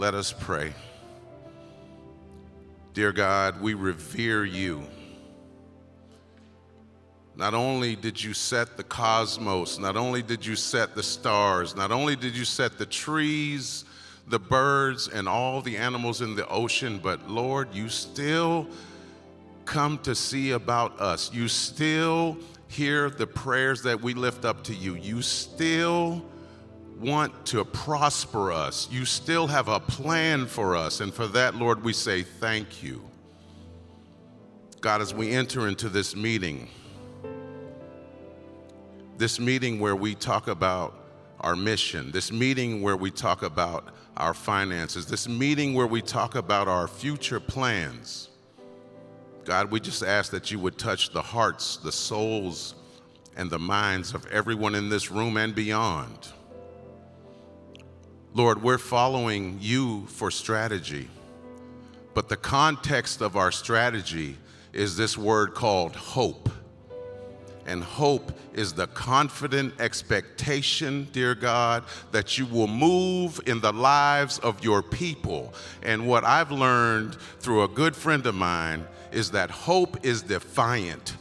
Let us pray. Dear God, we revere you. Not only did you set the cosmos, not only did you set the stars, not only did you set the trees, the birds, and all the animals in the ocean, but Lord, you still come to see about us. You still hear the prayers that we lift up to you. You still want to prosper us. You still have a plan for us. And for that, Lord, we say thank you. God, as we enter into this meeting, this meeting where we talk about our mission, this meeting where we talk about our finances, this meeting where we talk about our future plans. God, we just ask that you would touch the hearts, the souls, and the minds of everyone in this room and beyond. Lord, we're following you for strategy, but the context of our strategy is this word called hope. And hope is the confident expectation, dear God, that you will move in the lives of your people. And what I've learned through a good friend of mine is that hope is defiant.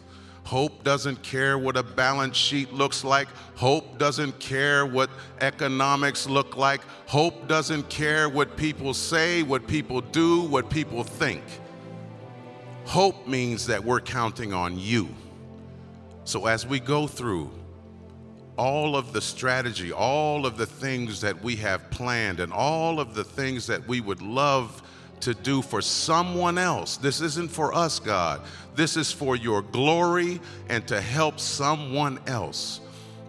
Hope doesn't care what a balance sheet looks like. Hope doesn't care what economics look like. Hope doesn't care what people say, what people do, what people think. Hope means that we're counting on you. So as we go through all of the strategy, all of the things that we have planned, and all of the things that we would love to do for someone else. This isn't for us, God. This is for your glory and to help someone else.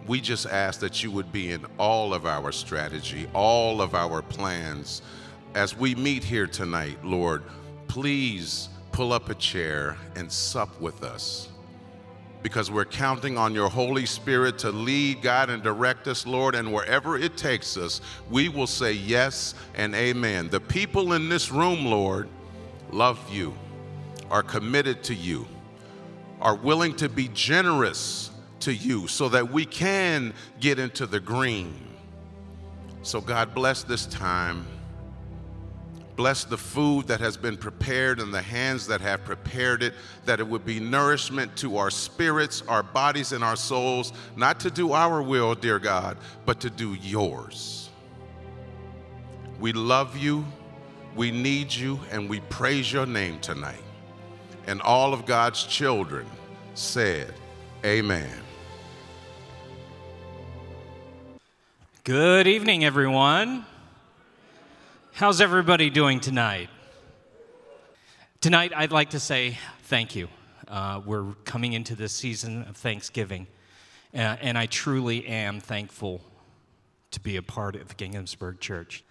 We just ask that you would be in all of our strategy, all of our plans. As we meet here tonight, Lord, please pull up a chair and sup with us because we're counting on your Holy Spirit to lead, guide, and direct us, Lord. And wherever it takes us, we will say yes and amen. The people in this room, Lord, love you, are committed to you, are willing to be generous to you so that we can get into the green. So, God, bless this time. Bless the food that has been prepared and the hands that have prepared it, that it would be nourishment to our spirits, our bodies, and our souls, not to do our will, dear God, but to do yours. We love you, we need you, and we praise your name tonight. And all of God's children said, Amen. Good evening, everyone. How's everybody doing tonight? Tonight, I'd like to say thank you. Uh, we're coming into this season of Thanksgiving, uh, and I truly am thankful to be a part of Ginghamsburg Church.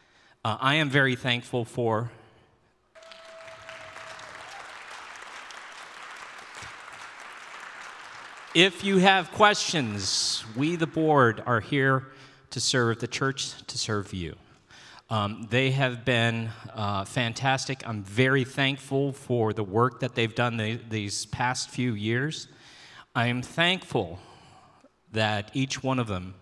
Uh, I am very thankful for. If you have questions, we, the board, are here to serve the church, to serve you. Um, they have been uh, fantastic. I'm very thankful for the work that they've done the, these past few years. I am thankful that each one of them,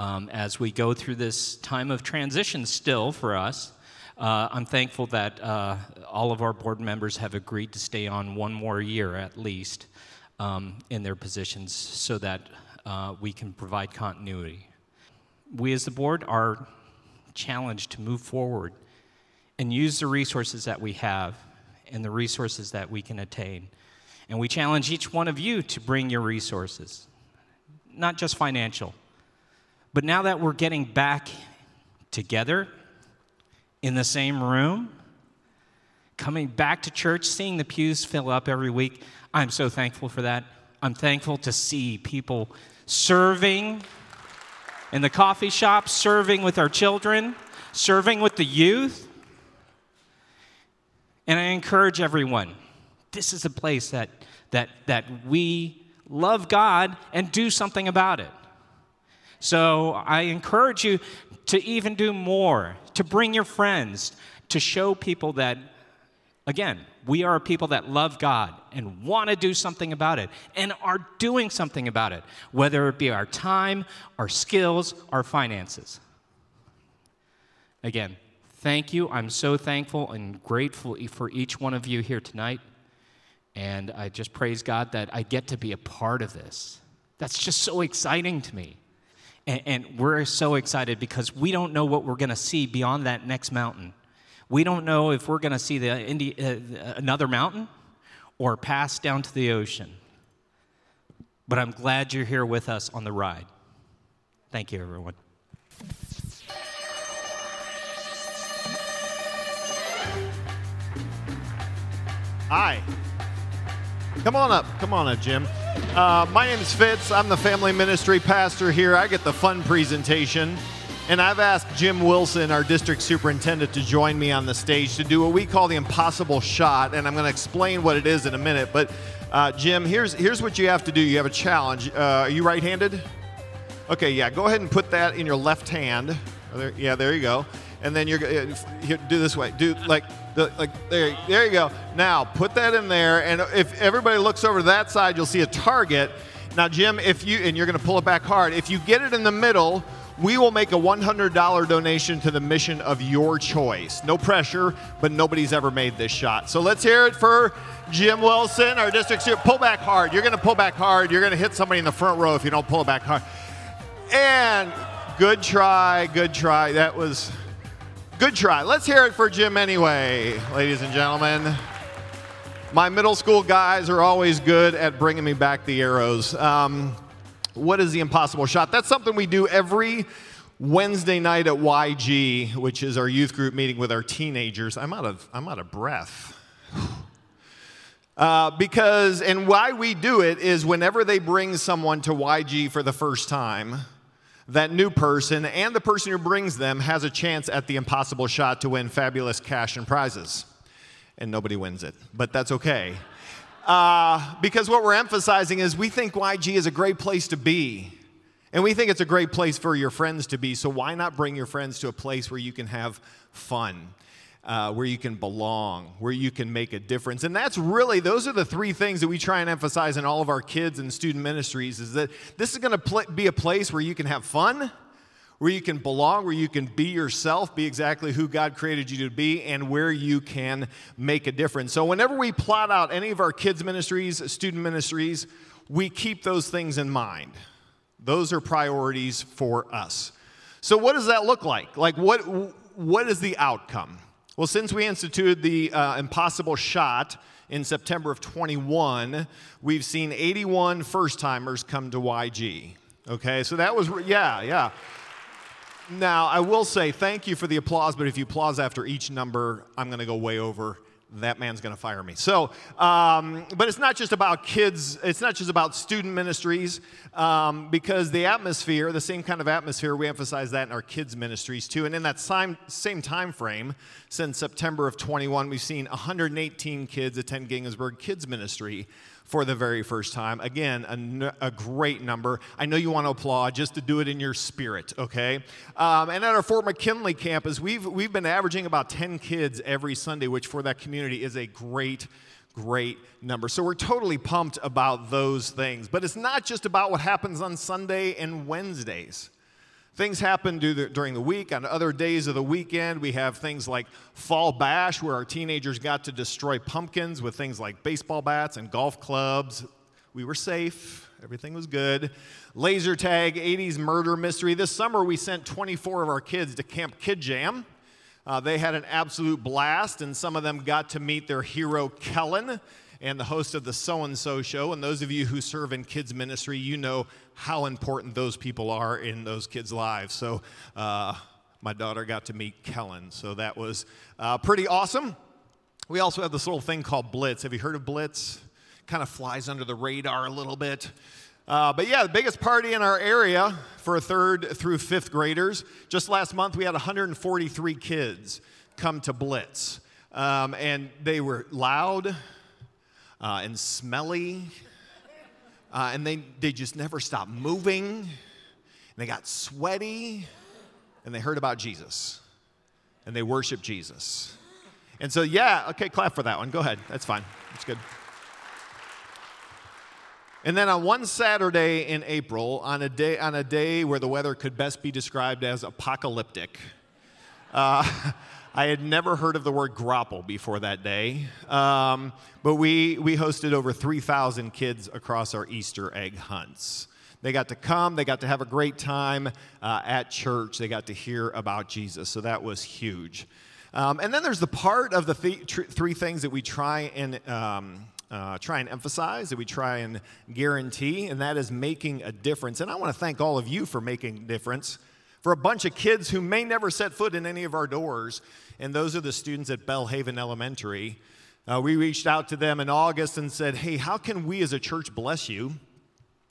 um, as we go through this time of transition still for us, uh, I'm thankful that uh, all of our board members have agreed to stay on one more year at least um, in their positions so that uh, we can provide continuity. We as the board are challenged to move forward and use the resources that we have and the resources that we can attain. And we challenge each one of you to bring your resources, not just financial. But now that we're getting back together in the same room, coming back to church, seeing the pews fill up every week, I'm so thankful for that. I'm thankful to see people serving in the coffee shop, serving with our children, serving with the youth. And I encourage everyone this is a place that, that, that we love God and do something about it. So I encourage you to even do more, to bring your friends, to show people that, again, we are people that love God and want to do something about it and are doing something about it, whether it be our time, our skills, our finances. Again, Thank you. I'm so thankful and grateful for each one of you here tonight. And I just praise God that I get to be a part of this. That's just so exciting to me. And, and we're so excited because we don't know what we're going to see beyond that next mountain. We don't know if we're going to see the Indi- uh, another mountain or pass down to the ocean. But I'm glad you're here with us on the ride. Thank you, everyone. Hi. Come on up. Come on up, Jim. Uh, my name is Fitz. I'm the family ministry pastor here. I get the fun presentation. And I've asked Jim Wilson, our district superintendent, to join me on the stage to do what we call the impossible shot. And I'm going to explain what it is in a minute. But uh, Jim, here's, here's what you have to do you have a challenge. Uh, are you right handed? Okay, yeah, go ahead and put that in your left hand. There, yeah, there you go. And then you're uh, here, do this way. Do like the, like there, there you go. Now put that in there, and if everybody looks over to that side, you'll see a target. Now, Jim, if you and you're going to pull it back hard. If you get it in the middle, we will make a $100 donation to the mission of your choice. No pressure, but nobody's ever made this shot. So let's hear it for Jim Wilson, our district super. Pull back hard. You're going to pull back hard. You're going to hit somebody in the front row if you don't pull it back hard. And good try, good try. That was good try. Let's hear it for Jim anyway, ladies and gentlemen. My middle school guys are always good at bringing me back the arrows. Um, what is the impossible shot? That's something we do every Wednesday night at YG, which is our youth group meeting with our teenagers. I'm out of, I'm out of breath. Uh, because, and why we do it is whenever they bring someone to YG for the first time, that new person and the person who brings them has a chance at the impossible shot to win fabulous cash and prizes. And nobody wins it, but that's okay. Uh, because what we're emphasizing is we think YG is a great place to be. And we think it's a great place for your friends to be. So why not bring your friends to a place where you can have fun? uh, where you can belong, where you can make a difference. And that's really, those are the three things that we try and emphasize in all of our kids and student ministries is that this is going to pl- be a place where you can have fun, where you can belong, where you can be yourself, be exactly who God created you to be, and where you can make a difference. So, whenever we plot out any of our kids' ministries, student ministries, we keep those things in mind. Those are priorities for us. So, what does that look like? Like, what, what is the outcome? Well, since we instituted the uh, impossible shot in September of 21, we've seen 81 first timers come to YG. Okay, so that was, yeah, yeah. Now, I will say thank you for the applause, but if you applause after each number, I'm going to go way over that man's going to fire me. So, um, but it's not just about kids, it's not just about student ministries, um, because the atmosphere, the same kind of atmosphere, we emphasize that in our kids' ministries too. And in that same, same time frame, since September of 21, we've seen 118 kids attend Ginghamsburg Kids Ministry for the very first time. Again, a, great number. I know you want to applaud just to do it in your spirit, okay? Um, and at our Fort McKinley campus, we've, we've been averaging about 10 kids every Sunday, which for that community is a great great number. So we're totally pumped about those things. But it's not just about what happens on Sunday and Wednesdays. Things happen during the week. On other days of the weekend, we have things like Fall Bash, where our teenagers got to destroy pumpkins with things like baseball bats and golf clubs. We were safe, everything was good. Laser tag, 80s murder mystery. This summer, we sent 24 of our kids to Camp Kid Jam. Uh, they had an absolute blast, and some of them got to meet their hero, Kellen and the host of the So and So Show. And those of you who serve in kids' ministry, you know how important those people are in those kids' lives. So, uh, my daughter got to meet Kellen, so that was uh, pretty awesome. We also have this little thing called Blitz. Have you heard of Blitz? Kind of flies under the radar a little bit. Uh, but yeah, the biggest party in our area for third through fifth graders. Just last month, we had 143 kids come to Blitz. Um, and they were loud, uh, and smelly. Uh, and they, they just never stopped moving. And they got sweaty. And they heard about Jesus. And they worshiped Jesus. And so, yeah, okay, clap for that one. Go ahead. That's fine. That's good. And then on one Saturday in April, on a day, on a day where the weather could best be described as apocalyptic, uh, I had never heard of the word graupel before that day, um, but we, we hosted over 3,000 kids across our Easter egg hunts. They got to come, they got to have a great time uh, at church, they got to hear about Jesus, so that was huge. Um, and then there's the part of the th- tr- three things that we try and um, uh, try and emphasize, that we try and guarantee, and that is making a difference. And I want to thank all of you for making a difference. For a bunch of kids who may never set foot in any of our doors, and those are the students at Belhaven Elementary. Uh, we reached out to them in August and said, Hey, how can we as a church bless you?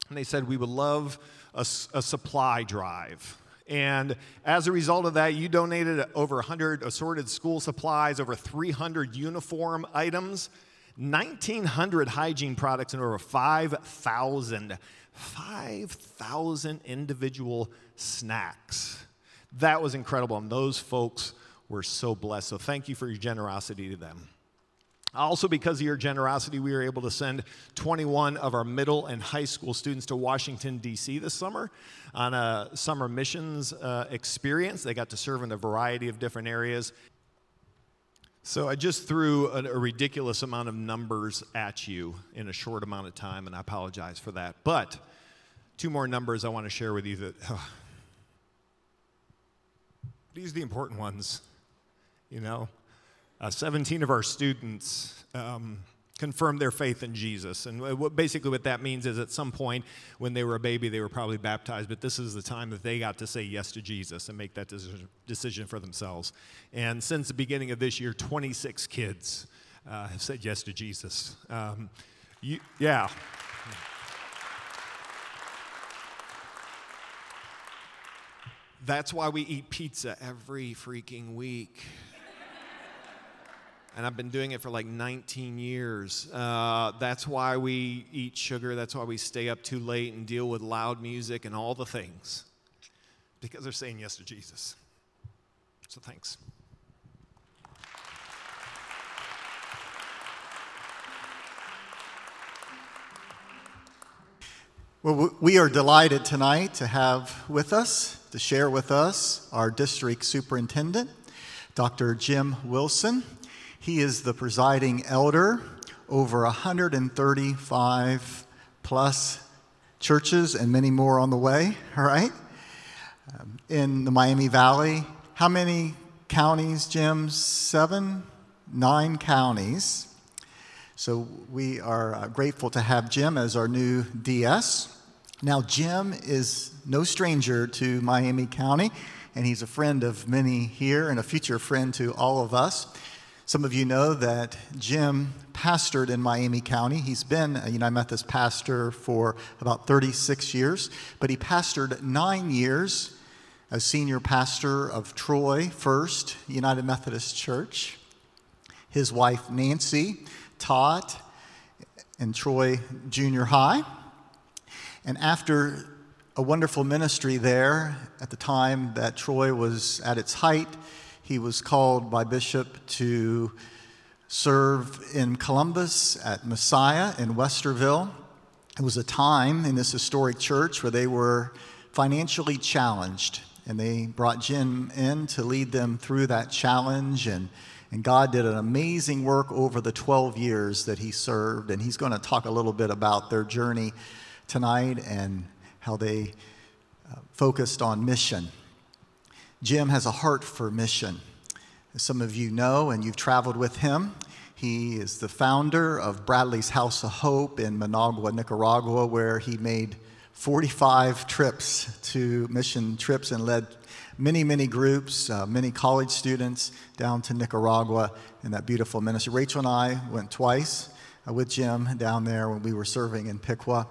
And they said, We would love a, a supply drive. And as a result of that, you donated over 100 assorted school supplies, over 300 uniform items, 1,900 hygiene products, and over 5,000 5,000 individual snacks. That was incredible, and those folks were so blessed. So thank you for your generosity to them. Also, because of your generosity, we were able to send 21 of our middle and high school students to Washington, D.C. this summer on a summer missions uh, experience. They got to serve in a variety of different areas. So, I just threw a, a ridiculous amount of numbers at you in a short amount of time, and I apologize for that. But two more numbers I want to share with you that. Oh, these are the important ones, you know. Uh, 17 of our students um, confirmed their faith in Jesus. And what, basically, what that means is at some point when they were a baby, they were probably baptized, but this is the time that they got to say yes to Jesus and make that decision, for themselves. And since the beginning of this year, 26 kids uh, have said yes to Jesus. Um, you, yeah. That's why we eat pizza every freaking week. And I've been doing it for like 19 years. Uh, that's why we eat sugar. That's why we stay up too late and deal with loud music and all the things. Because they're saying yes to Jesus. So thanks. Well, we are delighted tonight to have with us, to share with us, our district superintendent, Dr. Jim Wilson. He is the presiding elder over 135 plus churches and many more on the way, all right? Um, in the Miami Valley, how many counties, Jim? Seven? Nine counties. So we are uh, grateful to have Jim as our new DS. Now, Jim is no stranger to Miami County, and he's a friend of many here and a future friend to all of us. Some of you know that Jim pastored in Miami County. He's been a United Methodist pastor for about 36 years, but he pastored nine years as senior pastor of Troy First United Methodist Church. His wife, Nancy, taught in Troy Junior High. And after a wonderful ministry there at the time that Troy was at its height, he was called by Bishop to serve in Columbus at Messiah in Westerville. It was a time in this historic church where they were financially challenged, and they brought Jim in to lead them through that challenge. And, and God did an amazing work over the 12 years that he served. And he's going to talk a little bit about their journey tonight and how they uh, focused on mission. Jim has a heart for mission. As some of you know, and you've traveled with him, he is the founder of Bradley's House of Hope in Managua, Nicaragua, where he made 45 trips to mission trips and led many, many groups, uh, many college students down to Nicaragua in that beautiful ministry. Rachel and I went twice uh, with Jim down there when we were serving in Piqua.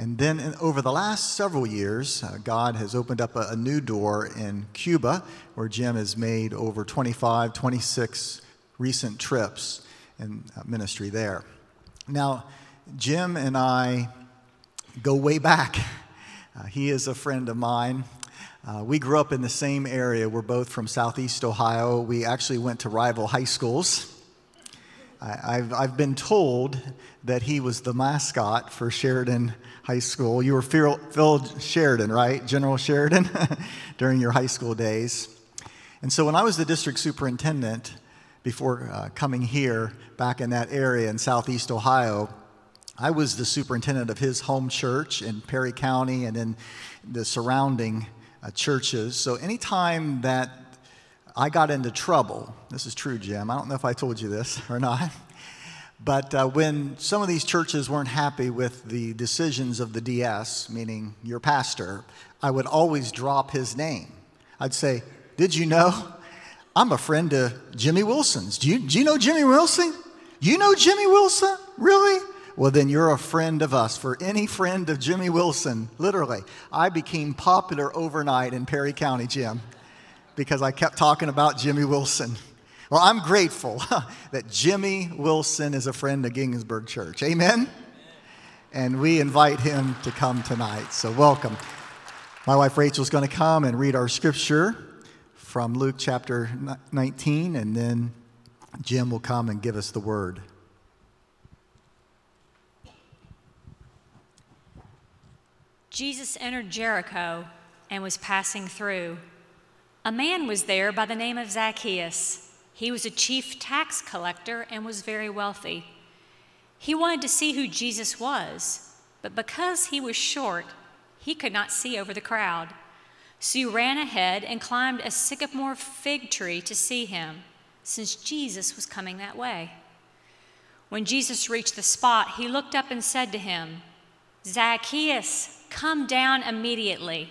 And then in, over the last several years, uh, God has opened up a, a, new door in Cuba where Jim has made over 25, 26 recent trips in uh, ministry there. Now, Jim and I go way back. Uh, he is a friend of mine. Uh, we grew up in the same area. We're both from Southeast Ohio. We actually went to rival high schools. I, have I've been told that he was the mascot for Sheridan High School. You were Phil, Sheridan, right? General Sheridan, during your high school days. And so when I was the district superintendent, before uh, coming here back in that area in southeast Ohio, I was the superintendent of his home church in Perry County and in the surrounding uh, churches. So anytime that I got into trouble, this is true, Jim. I don't know if I told you this or not. But uh, when some of these churches weren't happy with the decisions of the DS, meaning your pastor, I would always drop his name. I'd say, Did you know? I'm a friend of Jimmy Wilson's. Do you, do you know Jimmy Wilson? You know Jimmy Wilson? Really? Well, then you're a friend of us. For any friend of Jimmy Wilson, literally, I became popular overnight in Perry County, Jim, because I kept talking about Jimmy Wilson. Well, I'm grateful that Jimmy Wilson is a friend of Ginghamsburg Church. Amen? And we invite him to come tonight. So, welcome. My wife Rachel's going to come and read our scripture from Luke chapter 19, and then Jim will come and give us the word. Jesus entered Jericho and was passing through. A man was there by the name of Zacchaeus. He was a chief tax collector and was very wealthy. He wanted to see who Jesus was, but because he was short, he could not see over the crowd. So he ran ahead and climbed a sycamore fig tree to see him, since Jesus was coming that way. When Jesus reached the spot, he looked up and said to him, Zacchaeus, come down immediately.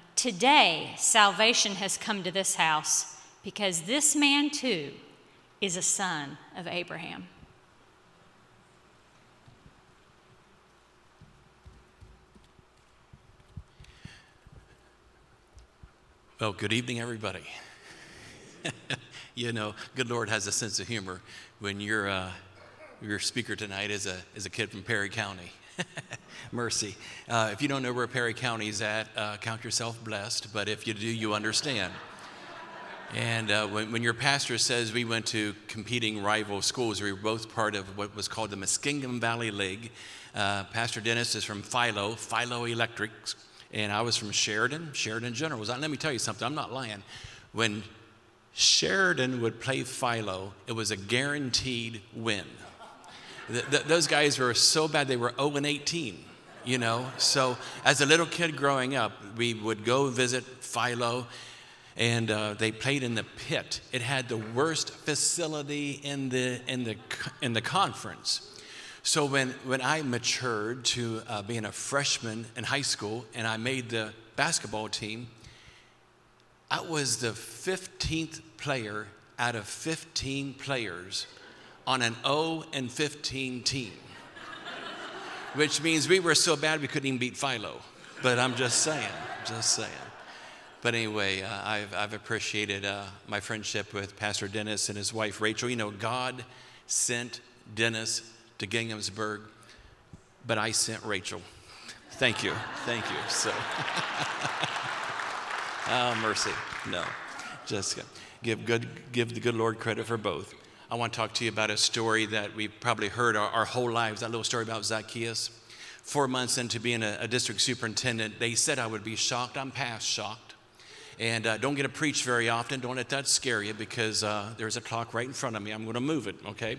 Today salvation has come to this house because this man too is a son of Abraham. Well, good evening, everybody. you know, good Lord has a sense of humor when your uh, your speaker tonight is a is a kid from Perry County. Mercy. Uh, if you don't know where Perry County is at, uh, count yourself blessed. But if you do, you understand. And uh, when, when, your pastor says we went to competing rival schools, we were both part of what was called the Muskingum Valley League. Uh, pastor Dennis is from Philo, Philo Electrics, and I was from Sheridan, Sheridan General. Was Generals. Let me tell you something, I'm not lying. When Sheridan would play Philo, it was a guaranteed win. The, the, those guys were so bad, they were 0 and 18, you know? So as a little kid growing up, we would go visit Philo and uh, they played in the pit. It had the worst facility in the, in the, in the conference. So when, when I matured to uh, being a freshman in high school and I made the basketball team, I was the 15th player out of 15 players on an 0 and 15 team, which means we were so bad we couldn't even beat Philo. But I'm just saying, just saying. But anyway, uh, I've, I've appreciated uh, my friendship with Pastor Dennis and his wife Rachel. You know, God sent Dennis to Ginghamsburg, but I sent Rachel. Thank you. Thank you. So, oh, mercy. No, just give, good, give the good Lord credit for both. I want to talk to you about a story that we've probably heard our, our whole lives that little story about Zacchaeus. Four months into being a, a district superintendent, they said I would be shocked. I'm past shocked and uh, don't get to preach very often. Don't let that scare you because uh, there's a clock right in front of me. I'm going to move it, okay?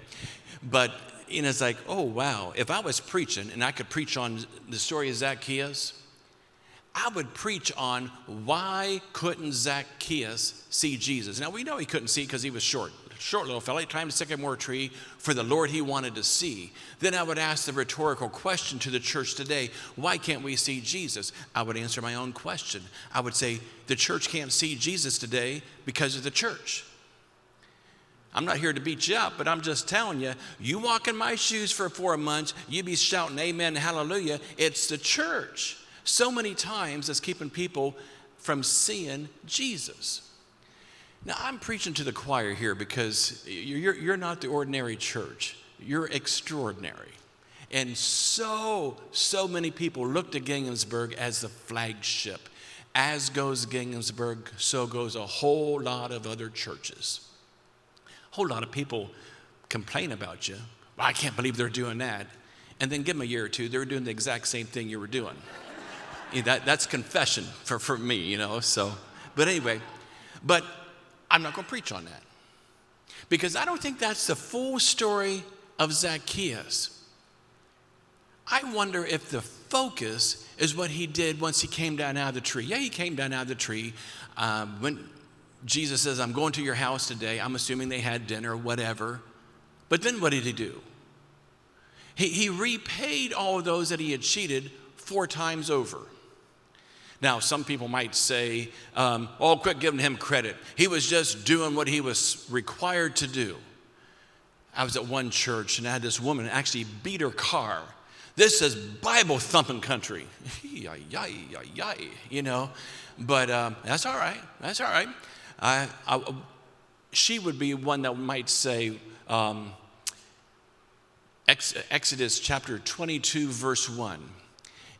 But know, it's like, oh, wow. If I was preaching and I could preach on the story of Zacchaeus, I would preach on why couldn't Zacchaeus see Jesus? Now, we know he couldn't see because he was short short little fellow, he climbed a sycamore tree for the Lord he wanted to see. Then I would ask the rhetorical question to the church today why can't we see Jesus? I would answer my own question. I would say, the church can't see Jesus today because of the church. I'm not here to beat you up, but I'm just telling you, you walk in my shoes for four months, you be shouting amen, hallelujah. It's the church. So many times that's keeping people from seeing Jesus. Now, I'm preaching to the choir here because you're, you're not the ordinary church. You're extraordinary. And so, so many people look to Ginghamsburg as the flagship. As goes Ginghamsburg, so goes a whole lot of other churches. A whole lot of people complain about you. Well, I can't believe they're doing that. And then give them a year or two, they're doing the exact same thing you were doing. that, that's confession for, for me, you know. So, but anyway, but I'm not going to preach on that because I don't think that's the full story of Zacchaeus. I wonder if the focus is what he did once he came down out of the tree. Yeah, he came down out of the tree. Um, when Jesus says, I'm going to your house today, I'm assuming they had dinner, whatever. But then what did he do? He, he repaid all of those that he had cheated four times over. Now, some people might say, um, oh, quit giving him credit. He was just doing what he was required to do. I was at one church and I had this woman actually beat her car. This is Bible thumping country. you know, but um, that's all right. That's all right. I, I, she would be one that might say, um, Exodus chapter 22, verse 1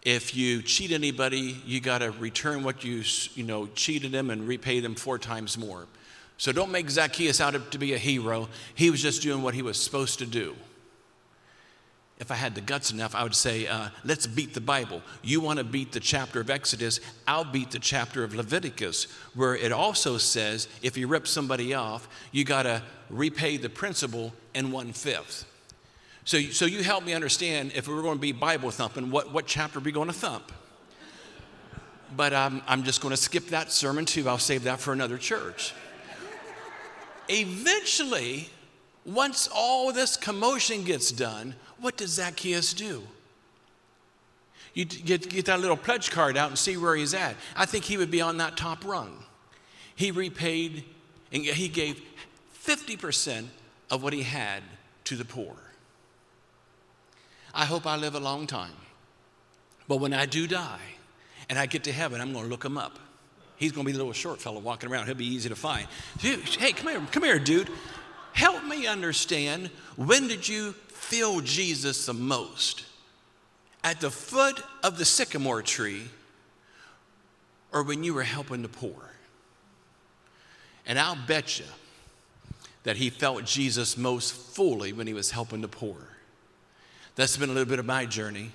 if you cheat anybody, you got to return what you, you know, cheated them and repay them four times more. So don't make Zacchaeus out to be a hero. He was just doing what he was supposed to do. If I had the guts enough, I would say, uh, let's beat the Bible. You want to beat the chapter of Exodus, I'll beat the chapter of Leviticus, where it also says if you rip somebody off, you got to repay the principal in one fifth. So, so you help me understand if we were going to be Bible thumping, what, what chapter are we going to thump? But um, I'm just going to skip that sermon too. I'll save that for another church. Eventually, once all this commotion gets done, what does Zacchaeus do? You get, get that little pledge card out and see where he's at. I think he would be on that top rung. He repaid and he gave 50% of what he had to the poor. I hope I live a long time. But when I do die and I get to heaven, I'm going to look him up. He's going to be a little short fellow walking around. He'll be easy to find. Hey, come here, come here, dude. Help me understand when did you feel Jesus the most? At the foot of the sycamore tree or when you were helping the poor? And I'll bet you that he felt Jesus most fully when he was helping the poor. That's been a little bit of my journey.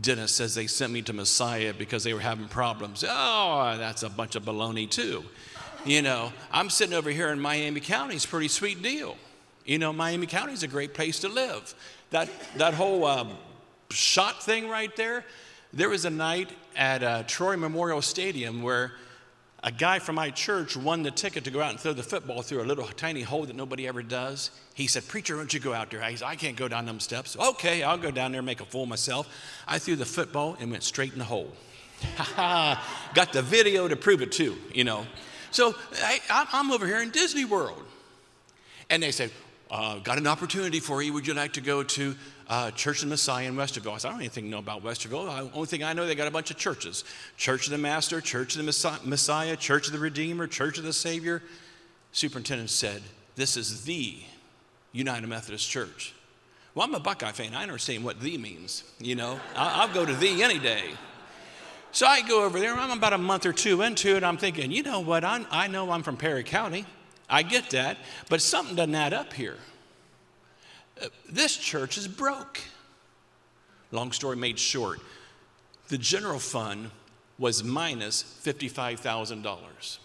Dennis says they sent me to Messiah because they were having problems. Oh, that's a bunch of baloney, too. You know, I'm sitting over here in Miami County, it's a pretty sweet deal. You know, Miami County is a great place to live. That, that whole um, shot thing right there, there was a night at uh, Troy Memorial Stadium where a guy from my church won the ticket to go out and throw the football through a little tiny hole that nobody ever does. He said, Preacher, why don't you go out there? I said, I can't go down them steps. Okay, I'll go down there and make a fool of myself. I threw the football and went straight in the hole. Got the video to prove it too, you know. So I, am over here in Disney World. And they said, uh, Got an opportunity for you. Would you like to go to uh, Church of the Messiah in Westerville. I said, I don't even know about Westerville. The only thing I know, they got a bunch of churches Church of the Master, Church of the Messiah, Church of the Redeemer, Church of the Savior. Superintendent said, This is the United Methodist Church. Well, I'm a Buckeye fan. I understand what the means. You know, I'll, I'll go to the any day. So I go over there. I'm about a month or two into it. I'm thinking, you know what? I'm, I know I'm from Perry County. I get that. But something doesn't add up here uh, this church is broke. Long story made short, the general fund was minus $55,000.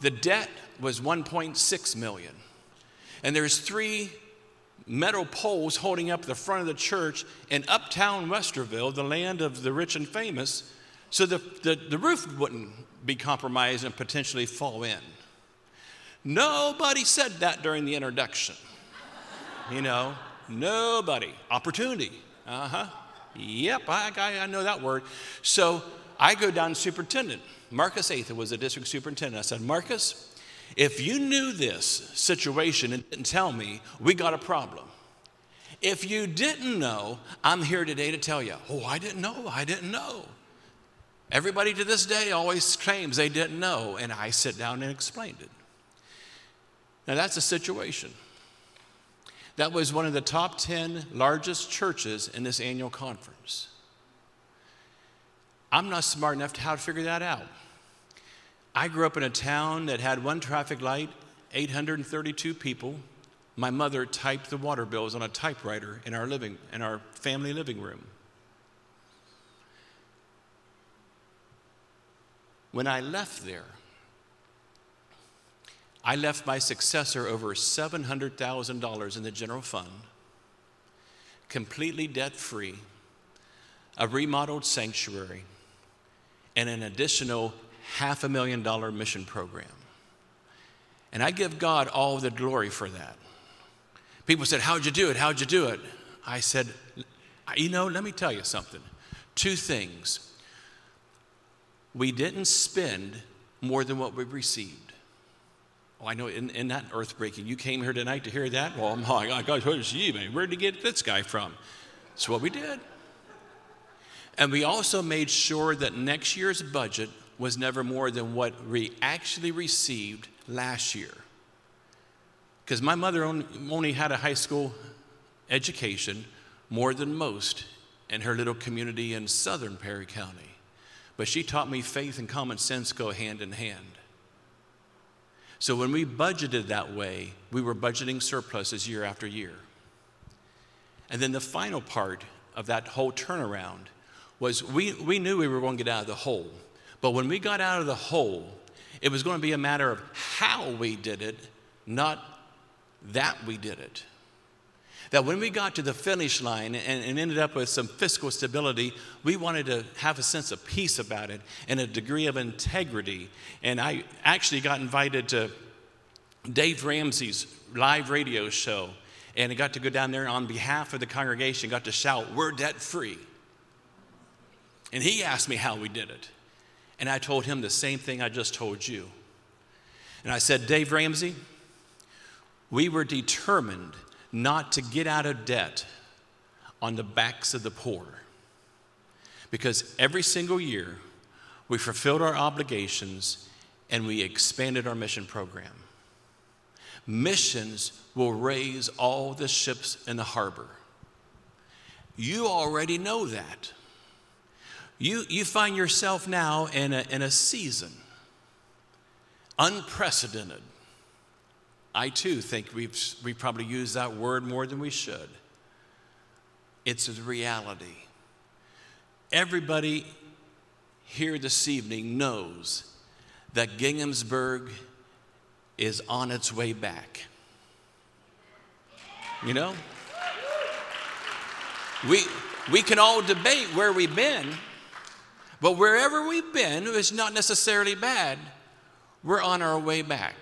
The debt was 1.6 million. And there's three metal poles holding up the front of the church in uptown Westerville, the land of the rich and famous, so the, the, the roof wouldn't be compromised and potentially fall in. Nobody said that during the introduction. You know, nobody. Opportunity. Uh huh. Yep, I, I, I, know that word. So I go down to superintendent. Marcus Atha was the district superintendent. I said, Marcus, if you knew this situation and didn't tell me, we got a problem. If you didn't know, I'm here today to tell you, oh, I didn't know, I didn't know. Everybody to this day always claims they didn't know, and I sit down and explained it. Now, that's a situation. That was one of the top 10 largest churches in this annual conference. I'm not smart enough to how to figure that out. I grew up in a town that had one traffic light, 832 people. My mother typed the water bills on a typewriter in our living in our family living room. When I left there, I left my successor over $700,000 in the general fund, completely debt free, a remodeled sanctuary, and an additional half a million dollar mission program. And I give God all the glory for that. People said, How'd you do it? How'd you do it? I said, You know, let me tell you something. Two things. We didn't spend more than what we received. Oh, I know, in, in that earth breaking, you came here tonight to hear that? Well, I'm like, oh, God, who's you, man? Where did you get this guy from? That's what we did. And we also made sure that next year's budget was never more than what we actually received last year. Because my mother only had a high school education more than most in her little community in southern Perry County. But she taught me faith and common sense go hand in hand. So when we budgeted that way, we were budgeting surpluses year after year. And then the final part of that whole turnaround was we, we knew we were going to get out of the hole. But when we got out of the hole, it was going to be a matter of how we did it, not that we did it. That when we got to the finish line and, and, ended up with some fiscal stability, we wanted to have a sense of peace about it and a degree of integrity. And I actually got invited to Dave Ramsey's live radio show, and I got to go down there on behalf of the congregation, got to shout, We're debt free. And he asked me how we did it. And I told him the same thing I just told you. And I said, Dave Ramsey, we were determined not to get out of debt on the backs of the poor. Because every single year, we fulfilled our obligations and we expanded our mission program. Missions will raise all the ships in the harbor. You already know that. You, you find yourself now in a, in a season unprecedented I too think we've, we probably use that word more than we should. It's a reality. Everybody here this evening knows that Ginghamsburg is on its way back. You know? We, we can all debate where we've been, but wherever we've been, it's not necessarily bad. We're on our way back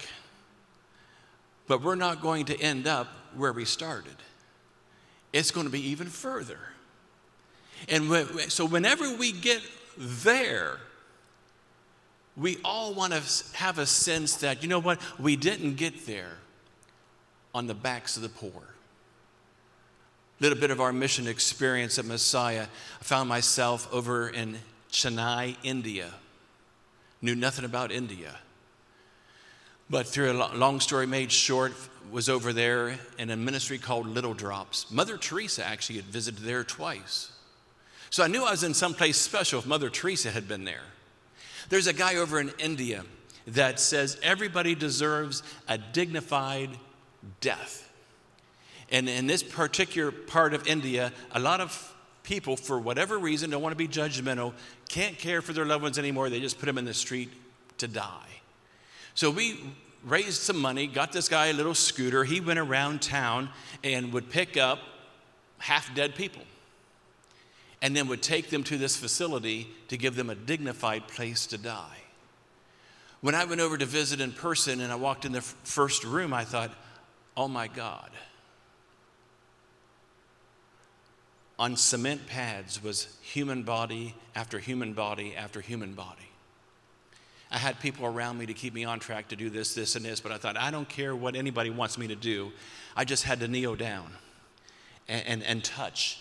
but we're not going to end up where we started. It's going to be even further. And so, whenever we get there, we all want to have a sense that, you know what, we didn't get there on the backs of the poor. A little bit of our mission experience at Messiah. I found myself over in Chennai, India. Knew nothing about India. But through a long story made short, was over there in a ministry called Little Drops. Mother Teresa actually had visited there twice. So I knew I was in some place special if Mother Teresa had been there. There's a guy over in India that says everybody deserves a dignified death. And in this particular part of India, a lot of people, for whatever reason, don't want to be judgmental, can't care for their loved ones anymore. They just put them in the street to die. So we raised some money, got this guy a little scooter. He went around town and would pick up half dead people and then would take them to this facility to give them a dignified place to die. When I went over to visit in person and I walked in the first room, I thought, oh my God. On cement pads was human body after human body after human body. I had people around me to keep me on track to do this, this, and this, but I thought, I don't care what anybody wants me to do. I just had to kneel down and, and, and touch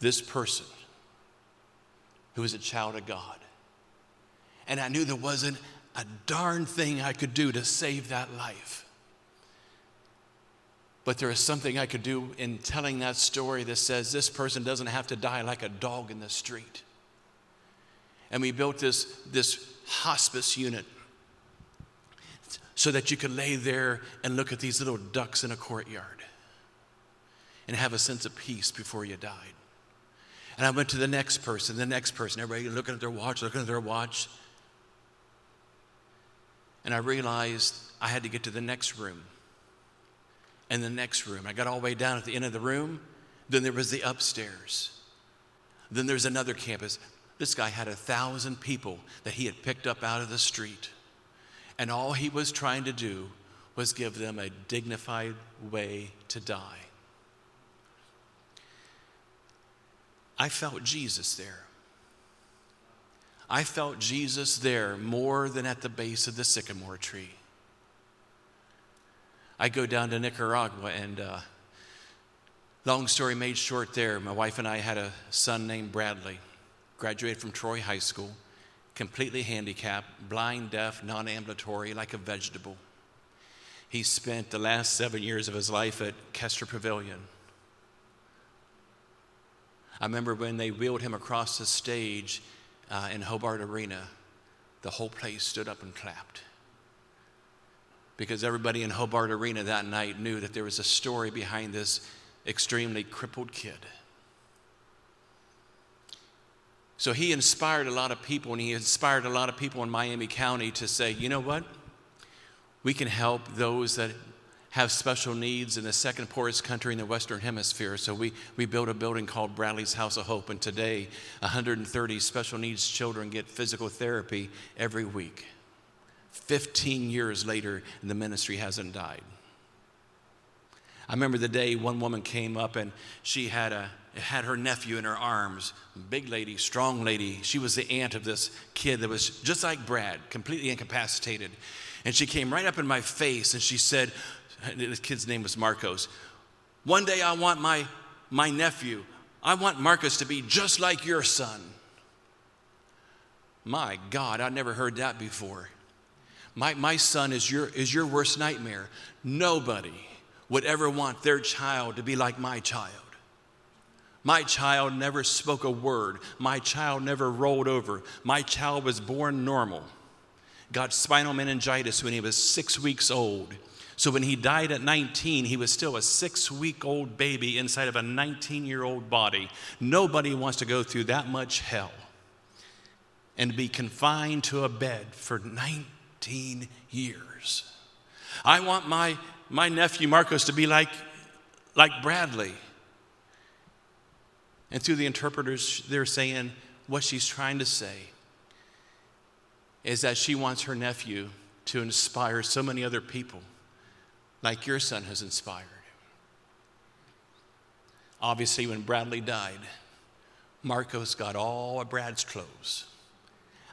this person who was a child of God. And I knew there wasn't a darn thing I could do to save that life. But there is something I could do in telling that story that says this person doesn't have to die like a dog in the street. And we built this, this hospice unit so that you could lay there and look at these little ducks in a courtyard and have a sense of peace before you died. And I went to the next person, the next person, everybody looking at their watch, looking at their watch. And I realized I had to get to the next room and the next room. I got all the way down at the end of the room. Then there was the upstairs. Then there's another campus. This guy had a thousand people that he had picked up out of the street. And all he was trying to do was give them a dignified way to die. I felt Jesus there. I felt Jesus there more than at the base of the sycamore tree. I go down to Nicaragua, and uh, long story made short, there, my wife and I had a son named Bradley, graduated from Troy High School, completely handicapped, blind, deaf, non ambulatory, like a vegetable. He spent the last seven years of his life at Koester Pavilion. I remember when they wheeled him across the stage uh, in Hobart Arena, the whole place stood up and clapped. Because everybody in Hobart Arena that night knew that there was a story behind this extremely crippled kid. So he inspired a lot of people, and he inspired a lot of people in Miami County to say, you know what? We can help those that have special needs in the second poorest country in the Western Hemisphere. So we, we built a building called Bradley's House of Hope, and today 130 special needs children get physical therapy every week. 15 years later, the ministry hasn't died. I remember the day one woman came up and she had, a, had her nephew in her arms, big lady, strong lady. She was the aunt of this kid that was just like Brad, completely incapacitated. And she came right up in my face and she said, the kid's name was Marcos. One day I want my, my nephew, I want Marcos to be just like your son. My God, I never heard that before. My, my son is your, is your worst nightmare. Nobody would ever want their child to be like my child. My child never spoke a word. My child never rolled over. My child was born normal. Got spinal meningitis when he was six weeks old. So when he died at 19, he was still a six week old baby inside of a 19 year old body. Nobody wants to go through that much hell and be confined to a bed for 19 years. I want my, my nephew Marcos to be like, like Bradley. And through the interpreters, they're saying what she's trying to say is that she wants her nephew to inspire so many other people like your son has inspired. Obviously, when Bradley died, Marcos got all of Brad's clothes.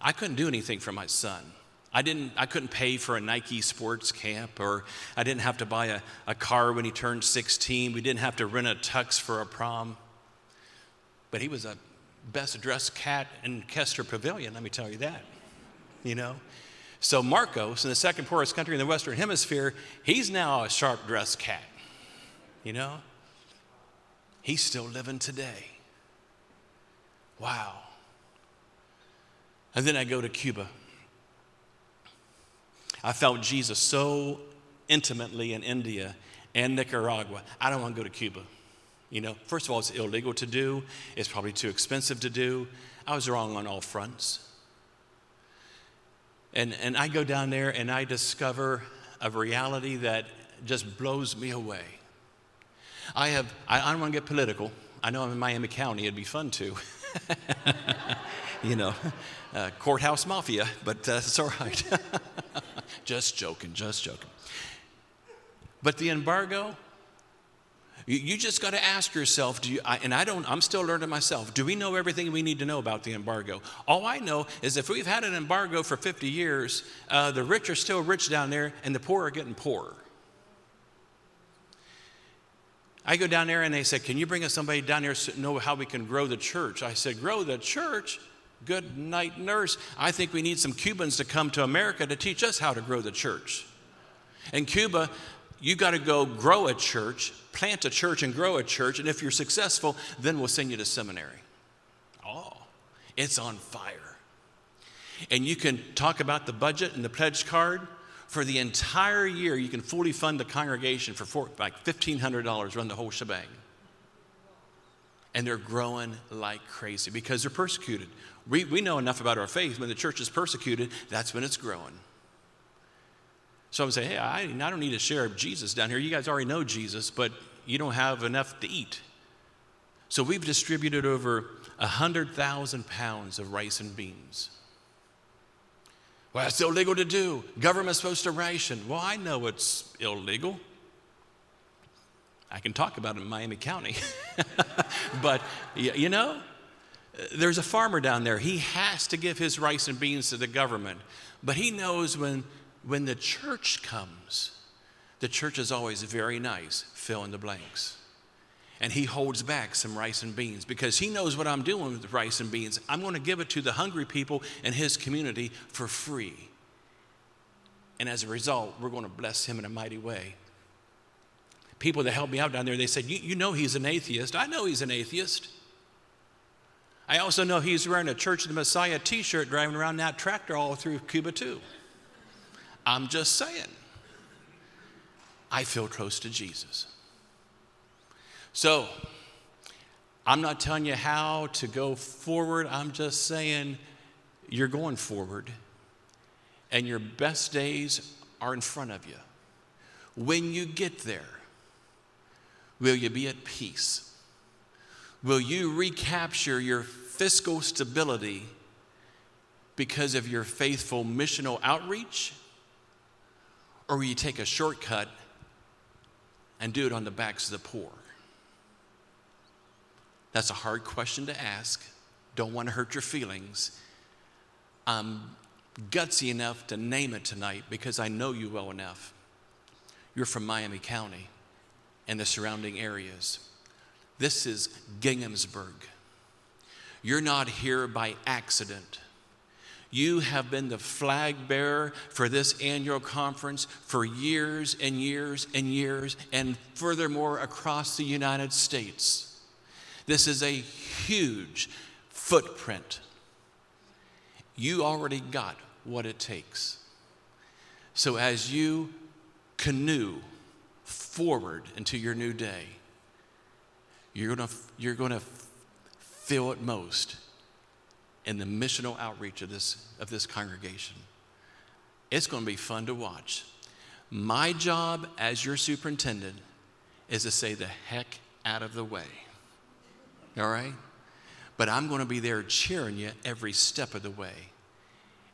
I couldn't do anything for my son. I, didn't, I couldn't pay for a Nike sports camp, or I didn't have to buy a, a car when he turned 16. We didn't have to rent a tux for a prom. But he was a best dressed cat in Koester Pavilion, let me tell you that. You know? So, Marcos, in the second poorest country in the Western Hemisphere, he's now a sharp dressed cat. You know? He's still living today. Wow. And then I go to Cuba. I felt Jesus so intimately in India and Nicaragua. I don't want to go to Cuba. You know, first of all, it's illegal to do, it's probably too expensive to do. I was wrong on all fronts. And, and I go down there and I discover a reality that just blows me away. I have, I, I don't want to get political. I know I'm in Miami County, it'd be fun to. you know, uh, courthouse mafia, but uh, it's all right. just joking, just joking. But the embargo, you, you just got to ask yourself, do you, I, and I don't, I'm still learning myself, do we know everything we need to know about the embargo? All I know is if we've had an embargo for 50 years, uh, the rich are still rich down there and the poor are getting poorer. I go down there and they said, Can you bring us somebody down here to know how we can grow the church? I said, Grow the church? Good night, nurse. I think we need some Cubans to come to America to teach us how to grow the church. In Cuba, you got to go grow a church, plant a church, and grow a church. And if you're successful, then we'll send you to seminary. Oh, it's on fire. And you can talk about the budget and the pledge card. For the entire year, you can fully fund the congregation for four, like $1,500, run the whole shebang. And they're growing like crazy because they're persecuted. We, we know enough about our faith. When the church is persecuted, that's when it's growing. So I'm saying, hey, I, I don't need to share of Jesus down here. You guys already know Jesus, but you don't have enough to eat. So we've distributed over 100,000 pounds of rice and beans. Well, it's illegal to do. Government's supposed to ration. Well, I know it's illegal. I can talk about it in Miami County. but, you know, there's a farmer down there. He has to give his rice and beans to the government. But he knows when when the church comes, the church is always very nice, fill in the blanks. And he holds back some rice and beans because he knows what I'm doing with the rice and beans. I'm going to give it to the hungry people in his community for free. And as a result, we're going to bless him in a mighty way. People that helped me out down there, they said, You, you know he's an atheist. I know he's an atheist. I also know he's wearing a Church of the Messiah t shirt driving around that tractor all through Cuba, too. I'm just saying. I feel close to Jesus. So, I'm not telling you how to go forward. I'm just saying you're going forward, and your best days are in front of you. When you get there, will you be at peace? Will you recapture your fiscal stability because of your faithful missional outreach? Or will you take a shortcut and do it on the backs of the poor? That's a hard question to ask. Don't want to hurt your feelings. I'm gutsy enough to name it tonight because I know you well enough. You're from Miami County and the surrounding areas. This is Ginghamsburg. You're not here by accident. You have been the flag bearer for this annual conference for years and years and years, and furthermore, across the United States. This is a huge footprint. You already got what it takes. So, as you canoe forward into your new day, you're going you're going to feel it most and the missional outreach of this, of this congregation. It's going to be fun to watch. My job as your superintendent is to say the heck out of the way. All right? But I'm going to be there cheering you every step of the way.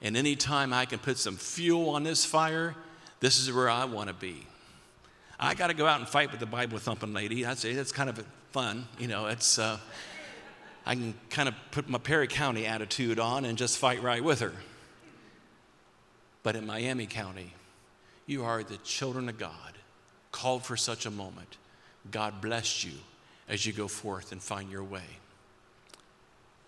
And anytime I can put some fuel on this fire, this is where I want to be. I got to go out and fight with the Bible thumping lady. I'd say that's kind of fun. You know, it's. Uh, I can kind of put my Perry County attitude on and just fight right with her. But in Miami County, you are the children of God, called for such a moment. God bless you as you go forth and find your way.